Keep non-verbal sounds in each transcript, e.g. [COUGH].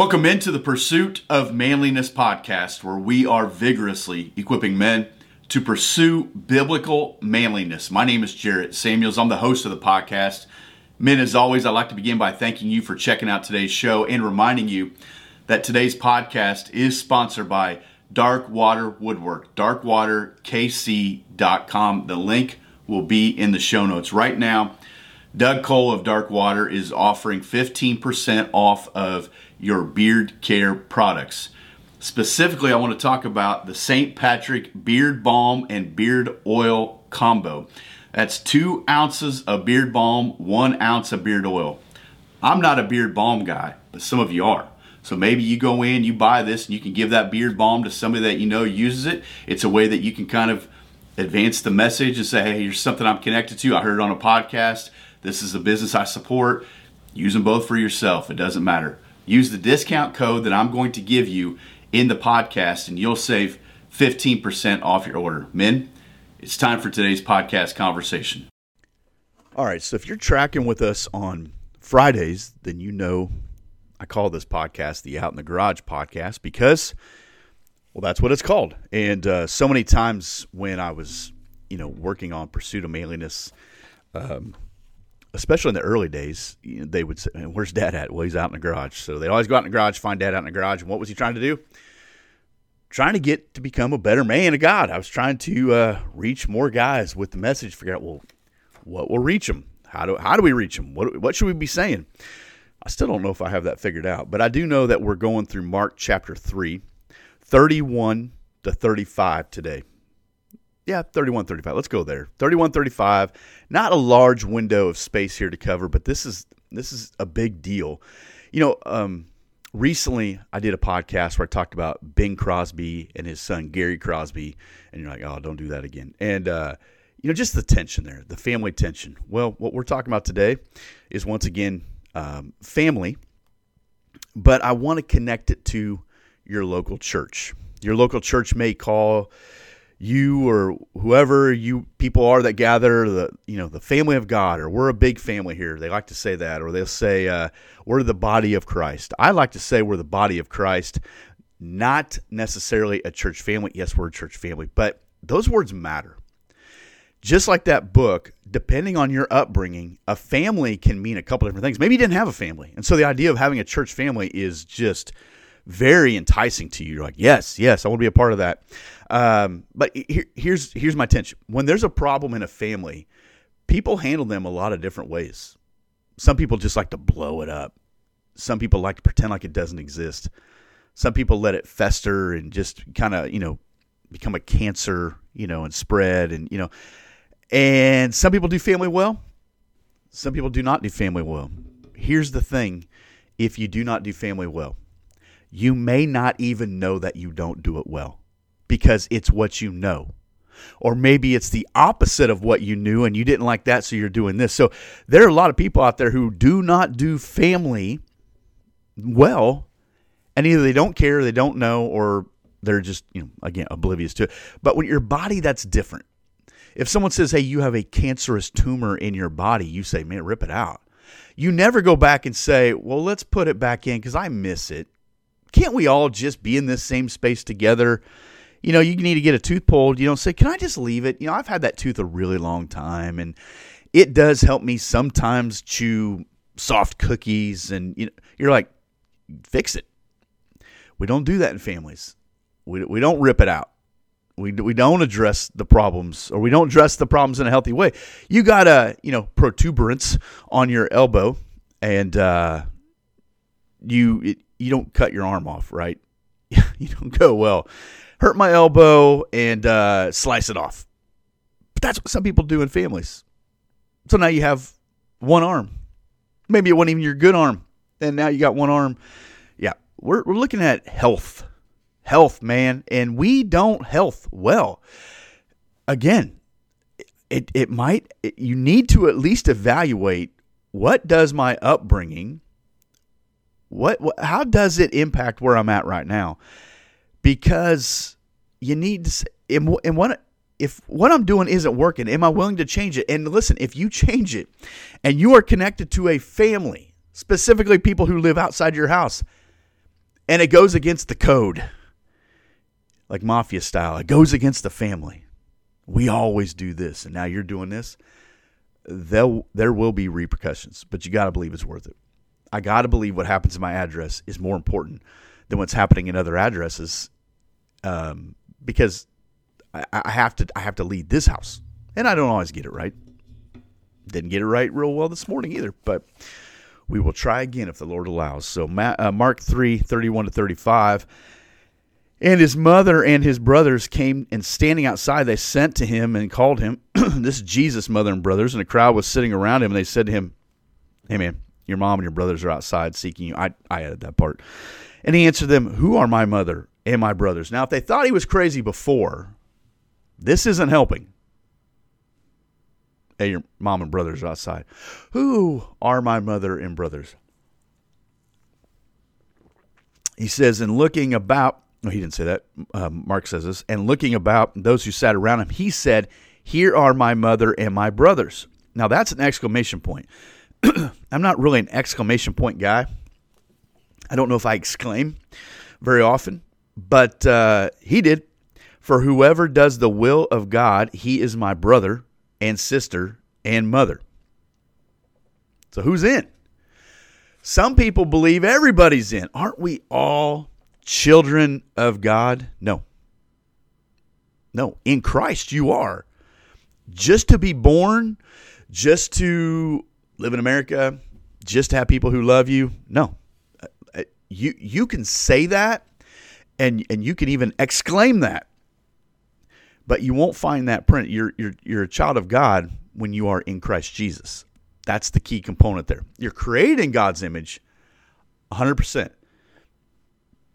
Welcome into the Pursuit of Manliness podcast, where we are vigorously equipping men to pursue biblical manliness. My name is Jarrett Samuels. I'm the host of the podcast. Men, as always, I'd like to begin by thanking you for checking out today's show and reminding you that today's podcast is sponsored by Dark Water Woodwork, darkwaterkc.com. The link will be in the show notes. Right now, Doug Cole of Dark Water is offering 15% off of your beard care products. Specifically, I want to talk about the St. Patrick Beard Balm and Beard Oil combo. That's two ounces of beard balm, one ounce of beard oil. I'm not a beard balm guy, but some of you are. So maybe you go in, you buy this, and you can give that beard balm to somebody that you know uses it. It's a way that you can kind of advance the message and say, hey, here's something I'm connected to. I heard on a podcast. This is a business I support. Use them both for yourself. It doesn't matter. Use the discount code that I'm going to give you in the podcast, and you'll save 15% off your order. Men, it's time for today's podcast conversation. All right, so if you're tracking with us on Fridays, then you know I call this podcast the Out in the Garage podcast because, well, that's what it's called. And uh, so many times when I was, you know, working on Pursuit of Manliness, um, especially in the early days, you know, they would say, "Where's Dad at?" Well, he's out in the garage. So they always go out in the garage, find Dad out in the garage. And what was he trying to do? Trying to get to become a better man of God. I was trying to uh, reach more guys with the message. Figure out, well, what will reach them? How do how do we reach them? What what should we be saying? I still don't know if I have that figured out, but I do know that we're going through Mark chapter 3, 31 to 35 today yeah, 31 35. Let's go there. 31 35. Not a large window of space here to cover, but this is this is a big deal. You know, um, recently I did a podcast where I talked about Bing Crosby and his son Gary Crosby, and you're like, oh, don't do that again. And uh, you know, just the tension there, the family tension. Well, what we're talking about today is once again um, family, but I want to connect it to your local church. Your local church may call you or whoever you people are that gather the you know the family of God or we're a big family here. They like to say that, or they'll say uh, we're the body of Christ. I like to say we're the body of Christ, not necessarily a church family. Yes, we're a church family, but those words matter. Just like that book, depending on your upbringing, a family can mean a couple different things. Maybe you didn't have a family, and so the idea of having a church family is just very enticing to you. You're like, yes, yes, I want to be a part of that. Um, but here, here's here's my tension. When there's a problem in a family, people handle them a lot of different ways. Some people just like to blow it up. Some people like to pretend like it doesn't exist. Some people let it fester and just kind of, you know, become a cancer, you know, and spread and, you know. And some people do family well. Some people do not do family well. Here's the thing, if you do not do family well, you may not even know that you don't do it well because it's what you know. Or maybe it's the opposite of what you knew and you didn't like that, so you're doing this. So there are a lot of people out there who do not do family well, and either they don't care, they don't know, or they're just, you know, again, oblivious to it. But when your body, that's different. If someone says, hey, you have a cancerous tumor in your body, you say, man, rip it out. You never go back and say, well, let's put it back in because I miss it. Can't we all just be in this same space together? you know, you need to get a tooth pulled, you don't say, Can I just leave it? You know, I've had that tooth a really long time and it does help me sometimes chew soft cookies and you know, you're like, fix it. We don't do that in families. We, we don't rip it out. We, we don't address the problems or we don't address the problems in a healthy way. You got a, you know, protuberance on your elbow and uh, you, it, you don't cut your arm off, right? [LAUGHS] you don't go, well, hurt my elbow and uh, slice it off. But that's what some people do in families. So now you have one arm. Maybe it wasn't even your good arm. And now you got one arm. Yeah, we're, we're looking at health. Health, man. And we don't health well. Again, it, it might, it, you need to at least evaluate what does my upbringing, what, what how does it impact where I'm at right now? because you need to. And, and what if what I'm doing isn't working? Am I willing to change it? And listen, if you change it, and you are connected to a family, specifically people who live outside your house, And it goes against the code, like mafia style. It goes against the family. We always do this, and now you're doing this. There, there will be repercussions, but you got to believe it's worth it. I got to believe what happens in my address is more important than what's happening in other addresses, um, because I, I have to I have to lead this house, and I don't always get it right. Didn't get it right real well this morning either, but we will try again if the Lord allows. So uh, Mark 3, 31 to 35. And his mother and his brothers came and standing outside, they sent to him and called him. [CLEARS THROAT] this is Jesus' mother and brothers, and a crowd was sitting around him, and they said to him, Hey man, your mom and your brothers are outside seeking you. I, I added that part. And he answered them, Who are my mother and my brothers? Now, if they thought he was crazy before, this isn't helping. Hey, your mom and brothers are outside. Who are my mother and brothers? He says, and looking about, no, he didn't say that. Uh, Mark says this, and looking about those who sat around him, he said, Here are my mother and my brothers. Now that's an exclamation point. [CLEARS THROAT] I'm not really an exclamation point guy. I don't know if I exclaim very often, but uh, he did. For whoever does the will of God, he is my brother and sister and mother. So who's in? Some people believe everybody's in. Aren't we all children of God? No. No, in Christ you are. Just to be born, just to live in America, just have people who love you. No. Uh, you you can say that and and you can even exclaim that but you won't find that print. You're, you're, you're a child of God when you are in Christ Jesus. That's the key component there. You're created in God's image 100%.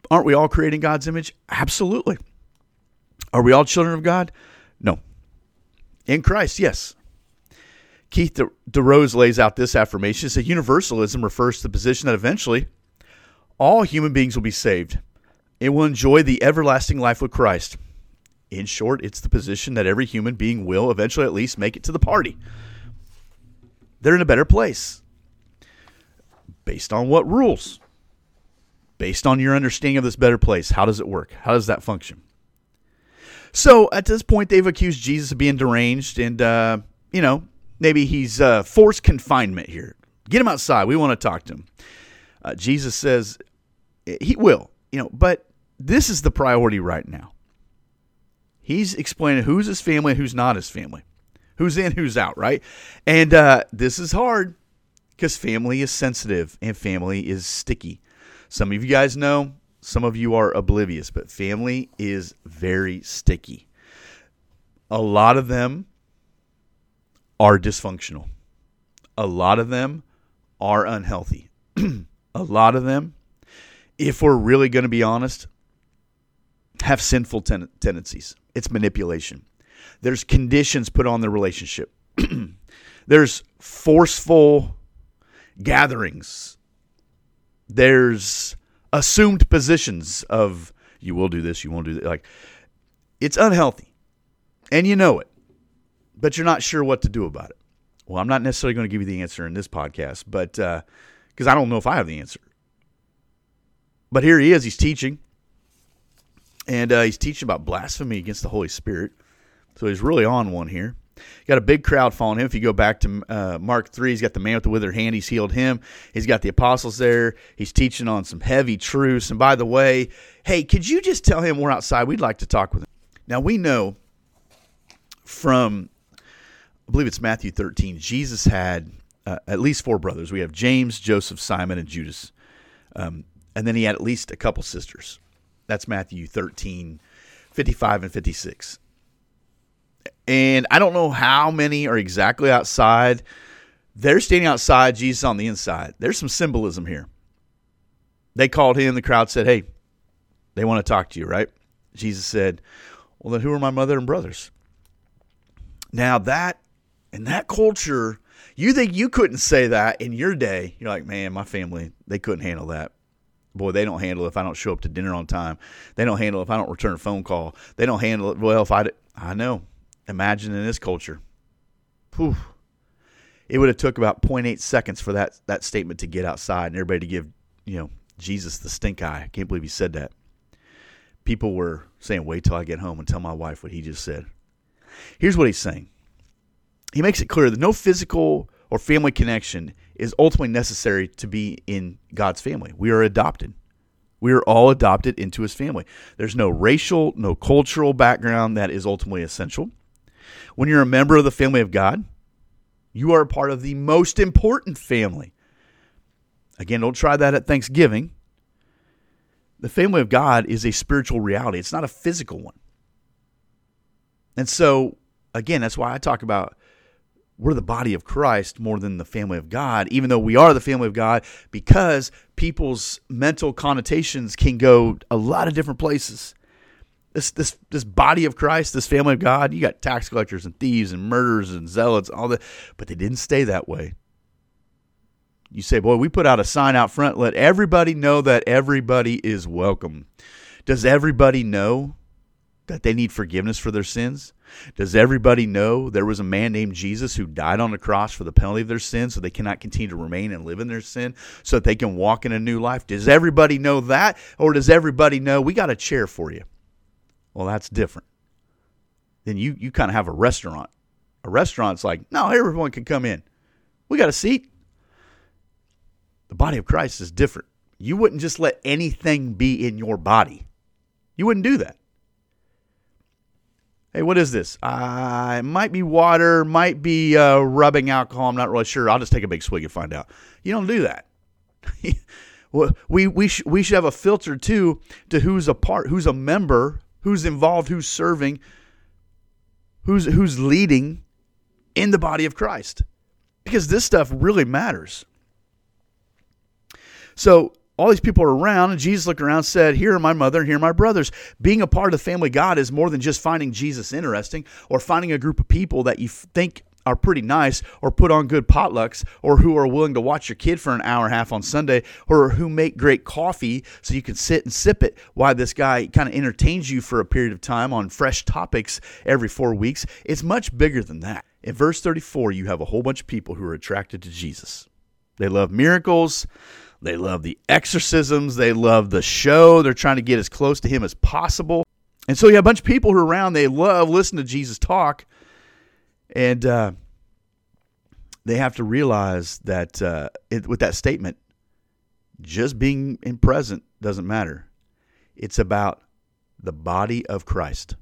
Aren't we all created in God's image? Absolutely. Are we all children of God? No. In Christ, yes. Keith DeRose lays out this affirmation. He says universalism refers to the position that eventually all human beings will be saved and will enjoy the everlasting life with Christ. In short, it's the position that every human being will eventually at least make it to the party. They're in a better place. Based on what rules? Based on your understanding of this better place, how does it work? How does that function? So at this point, they've accused Jesus of being deranged, and uh, you know maybe he's uh, forced confinement here. Get him outside. We want to talk to him. Uh, Jesus says he will, you know, but this is the priority right now. He's explaining who's his family and who's not his family, who's in, who's out, right? And uh, this is hard because family is sensitive and family is sticky. Some of you guys know, some of you are oblivious, but family is very sticky. A lot of them are dysfunctional. A lot of them are unhealthy. [CLEARS THROAT] a lot of them, if we're really going to be honest, have sinful ten- tendencies. It's manipulation. There's conditions put on the relationship. [CLEARS THROAT] There's forceful gatherings. There's assumed positions of you will do this, you won't do that. Like it's unhealthy. And you know it. But you're not sure what to do about it. Well, I'm not necessarily going to give you the answer in this podcast, but because uh, I don't know if I have the answer. But here he is. He's teaching and uh, he's teaching about blasphemy against the Holy Spirit. So he's really on one here. Got a big crowd following him. If you go back to uh, Mark 3, he's got the man with the withered hand. He's healed him. He's got the apostles there. He's teaching on some heavy truths. And by the way, hey, could you just tell him we're outside? We'd like to talk with him. Now, we know from, I believe it's Matthew 13, Jesus had uh, at least four brothers. We have James, Joseph, Simon, and Judas. Um, and then he had at least a couple sisters. That's Matthew 13, 55 and 56. And I don't know how many are exactly outside. They're standing outside, Jesus on the inside. There's some symbolism here. They called him, the crowd said, Hey, they want to talk to you, right? Jesus said, Well, then who are my mother and brothers? Now, that, in that culture, you think you couldn't say that in your day. You're like, Man, my family, they couldn't handle that boy, they don't handle if I don't show up to dinner on time. They don't handle if I don't return a phone call. They don't handle it well if I. I know. Imagine in this culture. Whew. It would have took about 0.8 seconds for that that statement to get outside and everybody to give you know Jesus, the stink eye. I can't believe he said that. People were saying, wait till I get home and tell my wife what he just said. Here's what he's saying He makes it clear that no physical or family connection is ultimately necessary to be in God's family. We are adopted. We are all adopted into his family. There's no racial, no cultural background that is ultimately essential. When you're a member of the family of God, you are part of the most important family. Again, don't try that at Thanksgiving. The family of God is a spiritual reality, it's not a physical one. And so, again, that's why I talk about we're the body of Christ more than the family of God, even though we are the family of God, because people's mental connotations can go a lot of different places this this this body of Christ, this family of God, you got tax collectors and thieves and murderers and zealots, all that, but they didn't stay that way. You say, boy, we put out a sign out front, let everybody know that everybody is welcome. Does everybody know that they need forgiveness for their sins? Does everybody know there was a man named Jesus who died on the cross for the penalty of their sin so they cannot continue to remain and live in their sin so that they can walk in a new life? Does everybody know that? Or does everybody know we got a chair for you? Well, that's different. Then you, you kind of have a restaurant. A restaurant's like, no, everyone can come in. We got a seat. The body of Christ is different. You wouldn't just let anything be in your body. You wouldn't do that. Hey, what is this? Uh, it might be water, might be uh, rubbing alcohol. I'm not really sure. I'll just take a big swig and find out. You don't do that. [LAUGHS] we we sh- we should have a filter too to who's a part, who's a member who's involved, who's serving, who's who's leading in the body of Christ. Because this stuff really matters. So all these people are around, and Jesus looked around and said, Here are my mother and here are my brothers. Being a part of the family God is more than just finding Jesus interesting or finding a group of people that you think are pretty nice or put on good potlucks or who are willing to watch your kid for an hour and a half on Sunday or who make great coffee so you can sit and sip it while this guy kind of entertains you for a period of time on fresh topics every four weeks. It's much bigger than that. In verse 34, you have a whole bunch of people who are attracted to Jesus. They love miracles. They love the exorcisms. They love the show. They're trying to get as close to him as possible. And so you have a bunch of people who are around. They love listening to Jesus talk. And uh, they have to realize that uh, it, with that statement, just being in present doesn't matter. It's about the body of Christ.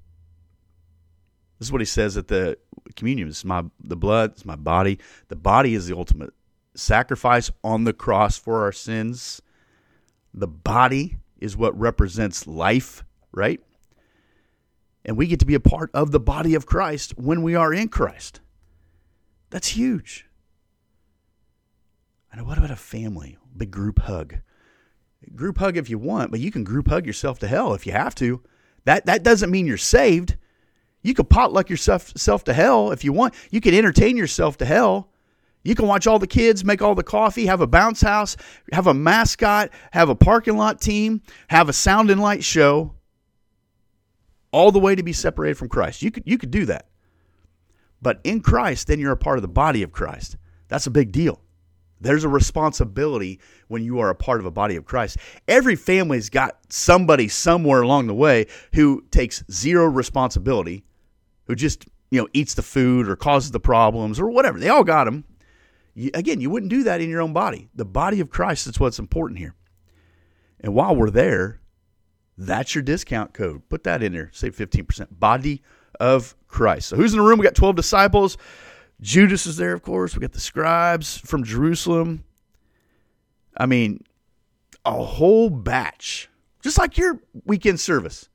This is what he says at the communion. It's my the blood, it's my body. The body is the ultimate sacrifice on the cross for our sins. The body is what represents life, right? And we get to be a part of the body of Christ when we are in Christ. That's huge. And what about a family? Big group hug. Group hug if you want, but you can group hug yourself to hell if you have to. That that doesn't mean you're saved. You can potluck yourself self to hell if you want. You can entertain yourself to hell. You can watch all the kids, make all the coffee, have a bounce house, have a mascot, have a parking lot team, have a sound and light show all the way to be separated from Christ. You could you could do that. But in Christ, then you're a part of the body of Christ. That's a big deal. There's a responsibility when you are a part of a body of Christ. Every family's got somebody somewhere along the way who takes zero responsibility, who just, you know, eats the food or causes the problems or whatever. They all got them. You, again, you wouldn't do that in your own body. The body of Christ is what's important here. And while we're there, that's your discount code. Put that in there. Save 15%. Body of Christ. So who's in the room? We got 12 disciples. Judas is there, of course. We got the scribes from Jerusalem. I mean, a whole batch. Just like your weekend service.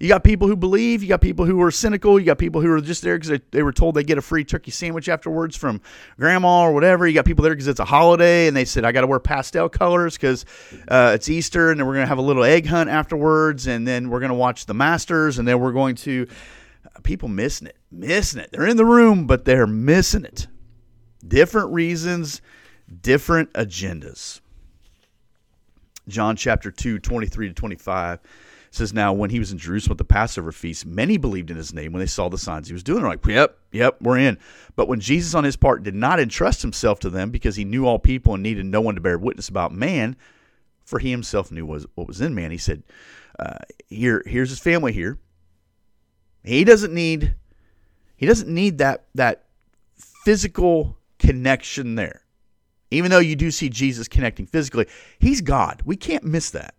You got people who believe, you got people who are cynical, you got people who are just there because they, they, were told they get a free turkey sandwich afterwards from grandma or whatever. You got people there because it's a holiday and they said, I got to wear pastel colors because uh, it's Easter and then we're going to have a little egg hunt afterwards and then we're going to watch the Masters and then we're going to. Uh, people missing it, missing it. They're in the room, but they're missing it. Different reasons, different agendas. John chapter 2, 23 to 25 says now when he was in Jerusalem at the Passover feast, many believed in his name when they saw the signs he was doing. They're like, yep, yep, we're in. But when Jesus on his part did not entrust himself to them because he knew all people and needed no one to bear witness about man, for he himself knew what was in man. He said, uh, "Here, here's his family here. He doesn't need, he doesn't need that that physical connection there. Even though you do see Jesus connecting physically, he's God. We can't miss that.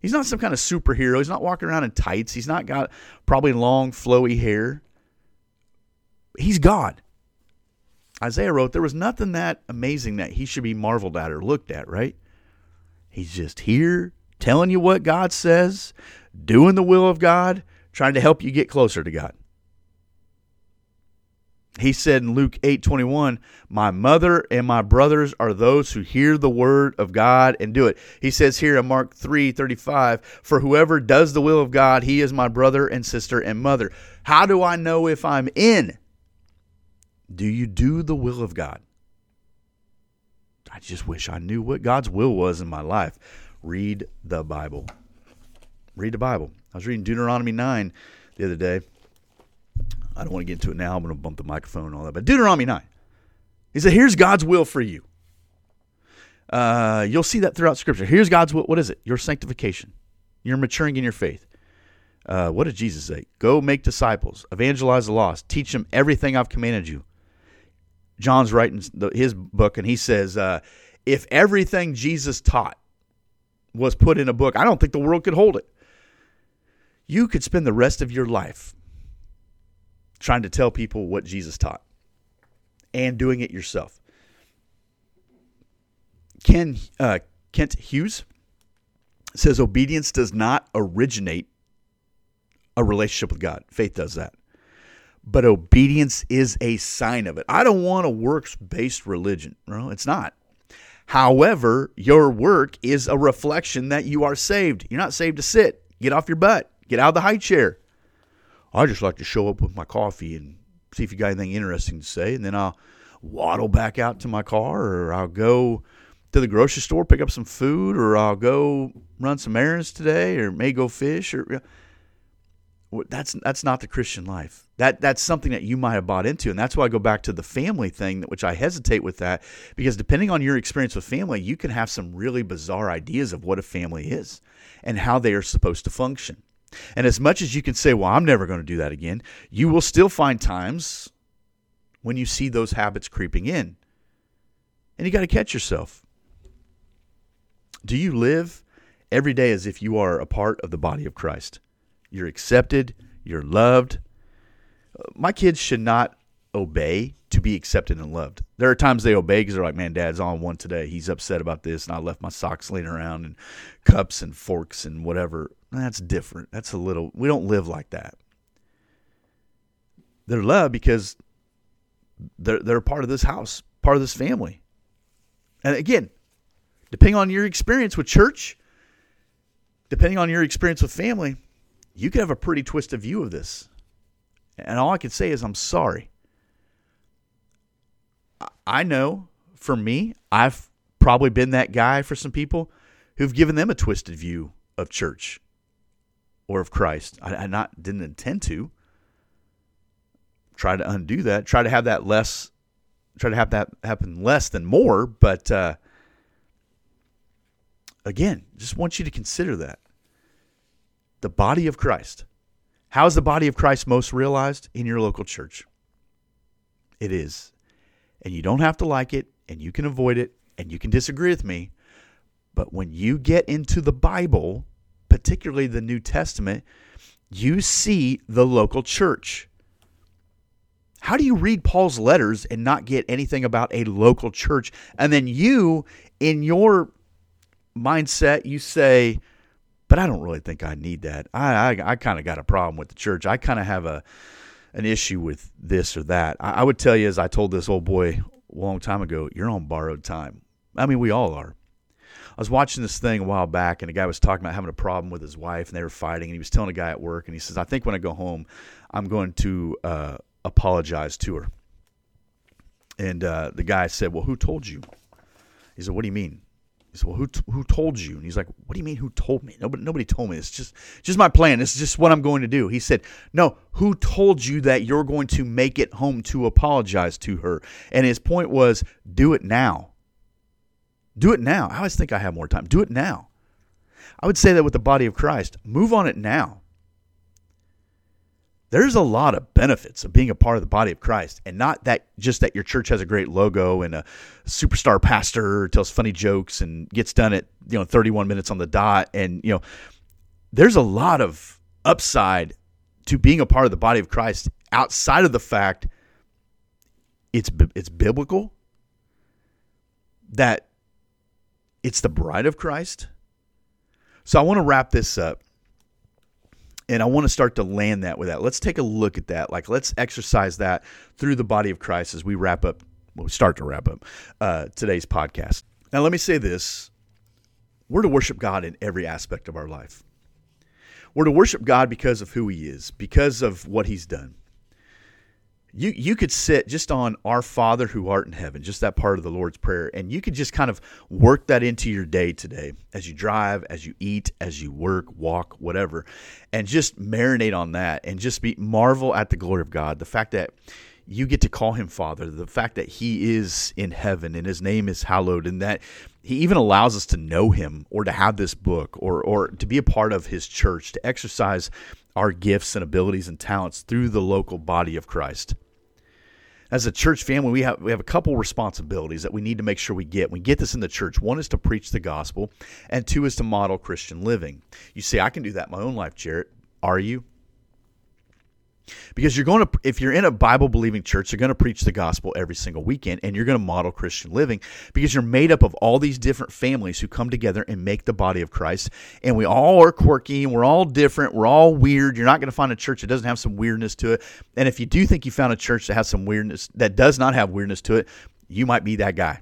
He's not some kind of superhero. He's not walking around in tights. He's not got probably long, flowy hair. He's God. Isaiah wrote, There was nothing that amazing that he should be marveled at or looked at, right? He's just here telling you what God says, doing the will of God, trying to help you get closer to God. He said in Luke 8:21, "My mother and my brothers are those who hear the word of God and do it." He says here in Mark 3:35, "For whoever does the will of God, he is my brother and sister and mother." How do I know if I'm in? Do you do the will of God? I just wish I knew what God's will was in my life. Read the Bible. Read the Bible. I was reading Deuteronomy 9 the other day. I don't want to get into it now. I'm going to bump the microphone and all that. But Deuteronomy 9. He said, Here's God's will for you. Uh, you'll see that throughout Scripture. Here's God's will. What is it? Your sanctification. You're maturing in your faith. Uh, what did Jesus say? Go make disciples, evangelize the lost, teach them everything I've commanded you. John's writing his book, and he says, uh, if everything Jesus taught was put in a book, I don't think the world could hold it. You could spend the rest of your life trying to tell people what Jesus taught and doing it yourself. Ken uh, Kent Hughes says obedience does not originate a relationship with God. Faith does that. But obedience is a sign of it. I don't want a works based religion. No, it's not. However, your work is a reflection that you are saved. You're not saved to sit. Get off your butt. Get out of the high chair. I just like to show up with my coffee and see if you got anything interesting to say, and then I'll waddle back out to my car, or I'll go to the grocery store pick up some food, or I'll go run some errands today, or may go fish, or that's that's not the Christian life. That that's something that you might have bought into, and that's why I go back to the family thing, which I hesitate with that because depending on your experience with family, you can have some really bizarre ideas of what a family is and how they are supposed to function. And as much as you can say, well, I'm never going to do that again, you will still find times when you see those habits creeping in. And you got to catch yourself. Do you live every day as if you are a part of the body of Christ? You're accepted, you're loved. My kids should not obey to be accepted and loved. There are times they obey because they're like, man, dad's on one today. He's upset about this, and I left my socks laying around and cups and forks and whatever. That's different. That's a little, we don't live like that. They're loved because they're, they're part of this house, part of this family. And again, depending on your experience with church, depending on your experience with family, you could have a pretty twisted view of this. And all I can say is, I'm sorry. I know for me, I've probably been that guy for some people who've given them a twisted view of church or of Christ. I, I not didn't intend to try to undo that. Try to have that less. Try to have that happen less than more. But uh, again, just want you to consider that the body of Christ. How is the body of Christ most realized in your local church? It is. And you don't have to like it, and you can avoid it, and you can disagree with me. But when you get into the Bible, particularly the New Testament, you see the local church. How do you read Paul's letters and not get anything about a local church? And then you, in your mindset, you say, but I don't really think I need that. I, I, I kind of got a problem with the church. I kind of have a an issue with this or that. I, I would tell you, as I told this old boy a long time ago, you're on borrowed time. I mean, we all are. I was watching this thing a while back, and a guy was talking about having a problem with his wife, and they were fighting. And he was telling a guy at work, and he says, "I think when I go home, I'm going to uh, apologize to her." And uh, the guy said, "Well, who told you?" He said, "What do you mean?" He said, "Well, who t- who told you?" And he's like, "What do you mean? Who told me? Nobody nobody told me. It's just just my plan. It's just what I'm going to do." He said, "No, who told you that you're going to make it home to apologize to her?" And his point was, "Do it now." Do it now. I always think I have more time. Do it now. I would say that with the body of Christ. Move on it now. There's a lot of benefits of being a part of the body of Christ, and not that just that your church has a great logo and a superstar pastor tells funny jokes and gets done at you know 31 minutes on the dot, and you know there's a lot of upside to being a part of the body of Christ outside of the fact it's it's biblical that it's the bride of Christ. So I want to wrap this up and I want to start to land that with that. Let's take a look at that. Like let's exercise that through the body of Christ as we wrap up well, we start to wrap up uh, today's podcast. Now let me say this. We're to worship God in every aspect of our life. We're to worship God because of who He is, because of what He's done. You, you could sit just on our Father who art in heaven, just that part of the Lord's Prayer, and you could just kind of work that into your day today as you drive, as you eat, as you work, walk, whatever, and just marinate on that and just be marvel at the glory of God. The fact that you get to call him Father, the fact that he is in heaven and his name is hallowed, and that he even allows us to know him or to have this book or, or to be a part of his church, to exercise our gifts and abilities and talents through the local body of Christ. As a church family, we have we have a couple responsibilities that we need to make sure we get. We get this in the church. One is to preach the gospel, and two is to model Christian living. You say, I can do that in my own life, Jarrett. Are you? Because you're going to, if you're in a Bible believing church, you're going to preach the gospel every single weekend and you're going to model Christian living because you're made up of all these different families who come together and make the body of Christ. And we all are quirky and we're all different. We're all weird. You're not going to find a church that doesn't have some weirdness to it. And if you do think you found a church that has some weirdness, that does not have weirdness to it, you might be that guy.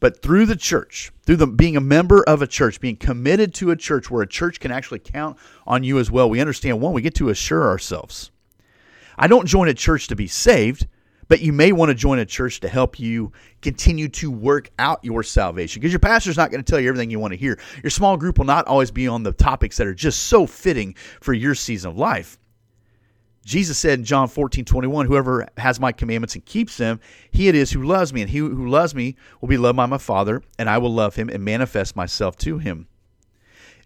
But through the church, through the being a member of a church, being committed to a church where a church can actually count on you as well, we understand one, we get to assure ourselves I don't join a church to be saved, but you may want to join a church to help you continue to work out your salvation because your pastor's not going to tell you everything you want to hear. Your small group will not always be on the topics that are just so fitting for your season of life. Jesus said in John 14, 21, Whoever has my commandments and keeps them, he it is who loves me. And he who loves me will be loved by my Father, and I will love him and manifest myself to him.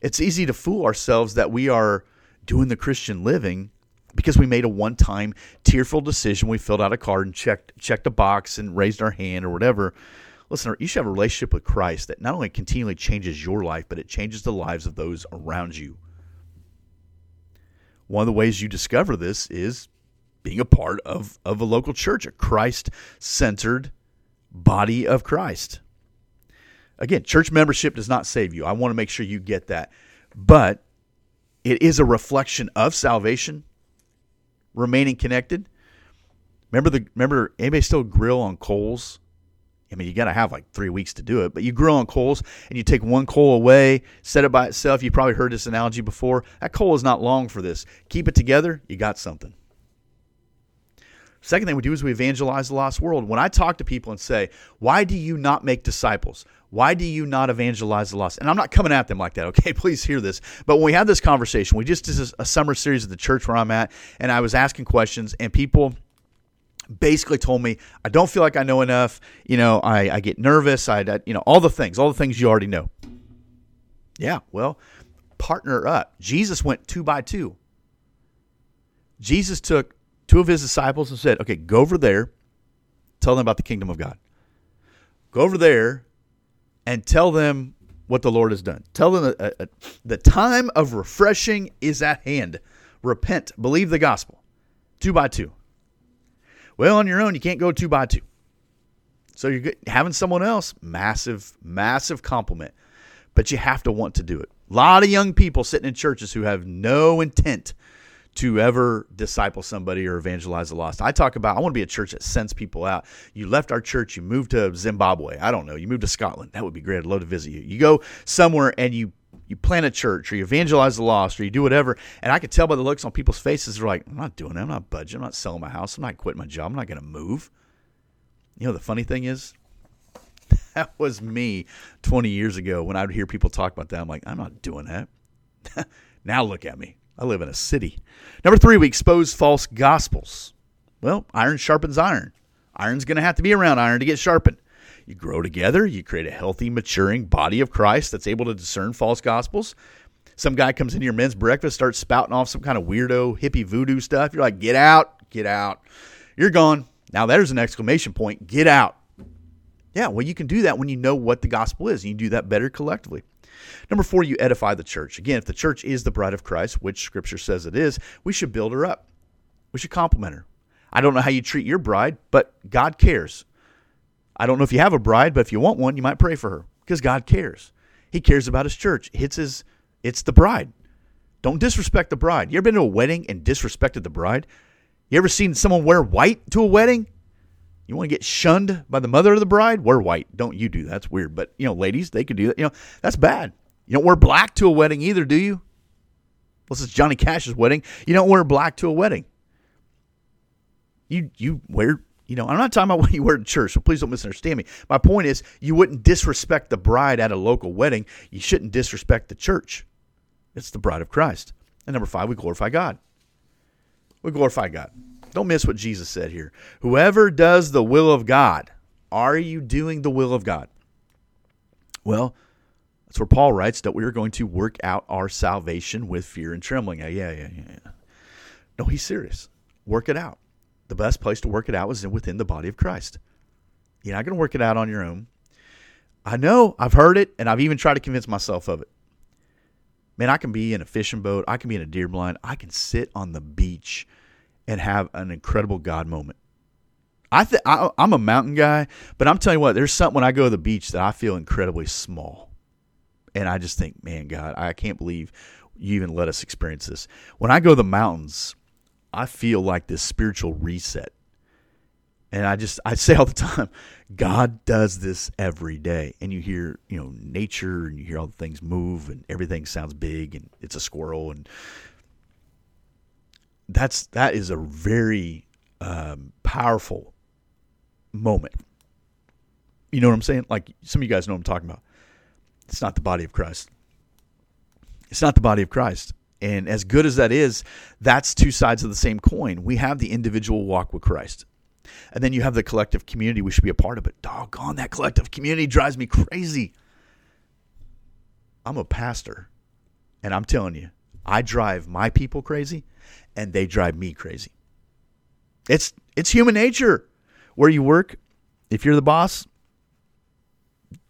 It's easy to fool ourselves that we are doing the Christian living because we made a one-time tearful decision. We filled out a card and checked checked a box and raised our hand or whatever. Listen, you should have a relationship with Christ that not only continually changes your life, but it changes the lives of those around you. One of the ways you discover this is being a part of, of a local church, a Christ centered body of Christ. Again, church membership does not save you. I want to make sure you get that. But it is a reflection of salvation remaining connected. Remember the remember anybody still grill on coals? I mean, you got to have like three weeks to do it, but you grow on coals and you take one coal away, set it by itself. You probably heard this analogy before. That coal is not long for this. Keep it together, you got something. Second thing we do is we evangelize the lost world. When I talk to people and say, Why do you not make disciples? Why do you not evangelize the lost? And I'm not coming at them like that, [LAUGHS] okay? Please hear this. But when we had this conversation, we just did a summer series at the church where I'm at, and I was asking questions, and people basically told me I don't feel like I know enough. You know, I, I get nervous. I, you know, all the things, all the things you already know. Yeah, well, partner up. Jesus went two by two. Jesus took two of his disciples and said, Okay, go over there, tell them about the kingdom of God. Go over there and tell them what the Lord has done. Tell them that uh, uh, the time of refreshing is at hand. Repent, believe the gospel. Two by two. Well, on your own, you can't go two by two. So you're good. having someone else, massive, massive compliment. But you have to want to do it. A lot of young people sitting in churches who have no intent to ever disciple somebody or evangelize the lost. I talk about I want to be a church that sends people out. You left our church, you moved to Zimbabwe. I don't know. You moved to Scotland. That would be great. I'd love to visit you. You go somewhere and you you plant a church or you evangelize the lost or you do whatever. And I could tell by the looks on people's faces, they're like, I'm not doing that. I'm not budging. I'm not selling my house. I'm not quitting my job. I'm not going to move. You know, the funny thing is, [LAUGHS] that was me 20 years ago when I would hear people talk about that. I'm like, I'm not doing that. [LAUGHS] now look at me. I live in a city. Number three, we expose false gospels. Well, iron sharpens iron. Iron's going to have to be around iron to get sharpened. You grow together, you create a healthy, maturing body of Christ that's able to discern false gospels. Some guy comes into your men's breakfast, starts spouting off some kind of weirdo hippie voodoo stuff. You're like, get out, get out. You're gone. Now there's an exclamation point. Get out. Yeah, well, you can do that when you know what the gospel is, and you do that better collectively. Number four, you edify the church. Again, if the church is the bride of Christ, which scripture says it is, we should build her up. We should compliment her. I don't know how you treat your bride, but God cares. I don't know if you have a bride, but if you want one, you might pray for her because God cares. He cares about his church. It's his it's the bride. Don't disrespect the bride. You ever been to a wedding and disrespected the bride? You ever seen someone wear white to a wedding? You want to get shunned by the mother of the bride? Wear white. Don't you do that. That's weird. But, you know, ladies, they could do that. You know, that's bad. You don't wear black to a wedding either, do you? This is Johnny Cash's wedding. You don't wear black to a wedding. You you wear, you know, I'm not talking about [LAUGHS] what you wear to church, so please don't misunderstand me. My point is you wouldn't disrespect the bride at a local wedding. You shouldn't disrespect the church. It's the bride of Christ. And number five, we glorify God. We glorify God. Don't miss what Jesus said here. Whoever does the will of God, are you doing the will of God? Well, that's where Paul writes that we are going to work out our salvation with fear and trembling. Yeah, yeah, yeah, yeah. No, he's serious. Work it out. The best place to work it out is within the body of Christ. You're not going to work it out on your own. I know, I've heard it, and I've even tried to convince myself of it. Man, I can be in a fishing boat, I can be in a deer blind, I can sit on the beach and have an incredible God moment. I th- I, I'm a mountain guy, but I'm telling you what, there's something when I go to the beach that I feel incredibly small. And I just think, man, God, I can't believe you even let us experience this. When I go to the mountains, I feel like this spiritual reset. And I just I say [LAUGHS] all the time, God does this every day. And you hear, you know, nature and you hear all the things move and everything sounds big and it's a squirrel and that's that is a very um, powerful moment. You know what I'm saying? Like some of you guys know what I'm talking about. It's not the body of Christ. It's not the body of Christ. And as good as that is, that's two sides of the same coin. We have the individual walk with Christ. And then you have the collective community we should be a part of. But doggone, that collective community drives me crazy. I'm a pastor, and I'm telling you, I drive my people crazy, and they drive me crazy. It's it's human nature. Where you work, if you're the boss,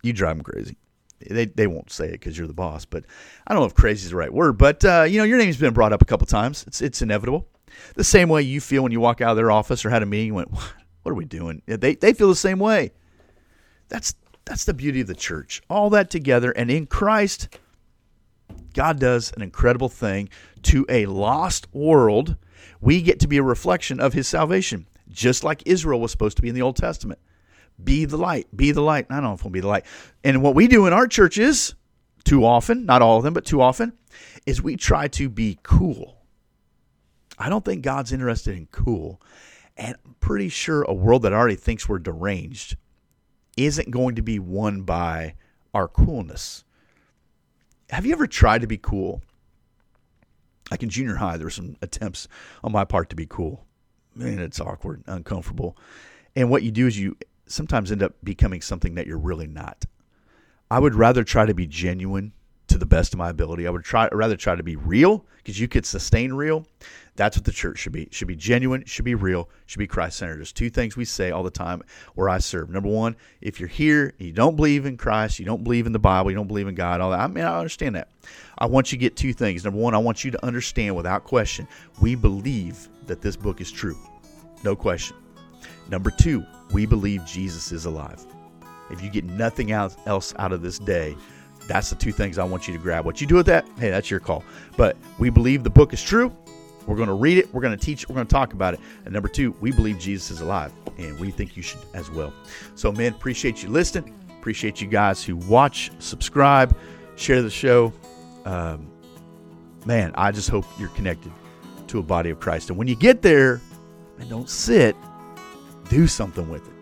you drive them crazy. They, they won't say it because you're the boss, but I don't know if crazy is the right word. But uh, you know, your name's been brought up a couple times. It's it's inevitable. The same way you feel when you walk out of their office or had a meeting, went, "What are we doing?" They they feel the same way. That's that's the beauty of the church. All that together, and in Christ, God does an incredible thing to a lost world. We get to be a reflection of His salvation, just like Israel was supposed to be in the Old Testament. Be the light. Be the light. I don't know if we'll be the light. And what we do in our churches, too often, not all of them, but too often, is we try to be cool. I don't think God's interested in cool. And I'm pretty sure a world that already thinks we're deranged isn't going to be won by our coolness. Have you ever tried to be cool? Like in junior high, there were some attempts on my part to be cool. Man, it's awkward, uncomfortable. And what you do is you sometimes end up becoming something that you're really not. I would rather try to be genuine to the best of my ability. I would try rather try to be real because you could sustain real. That's what the church should be. It should be genuine, should be real, should be Christ centered. There's two things we say all the time where I serve. Number one, if you're here, you don't believe in Christ, you don't believe in the Bible, you don't believe in God, all that. I mean, I understand that. I want you to get two things. Number one, I want you to understand without question, we believe that this book is true. No question. Number two, we believe Jesus is alive. If you get nothing else out of this day, that's the two things I want you to grab. What you do with that, hey, that's your call. But we believe the book is true. We're going to read it. We're going to teach. We're going to talk about it. And number two, we believe Jesus is alive, and we think you should as well. So, man, appreciate you listening. Appreciate you guys who watch, subscribe, share the show. Um, man, I just hope you're connected to a body of Christ. And when you get there, and don't sit, do something with it.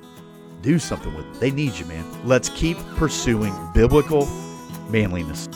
Do something with it. They need you, man. Let's keep pursuing biblical manliness.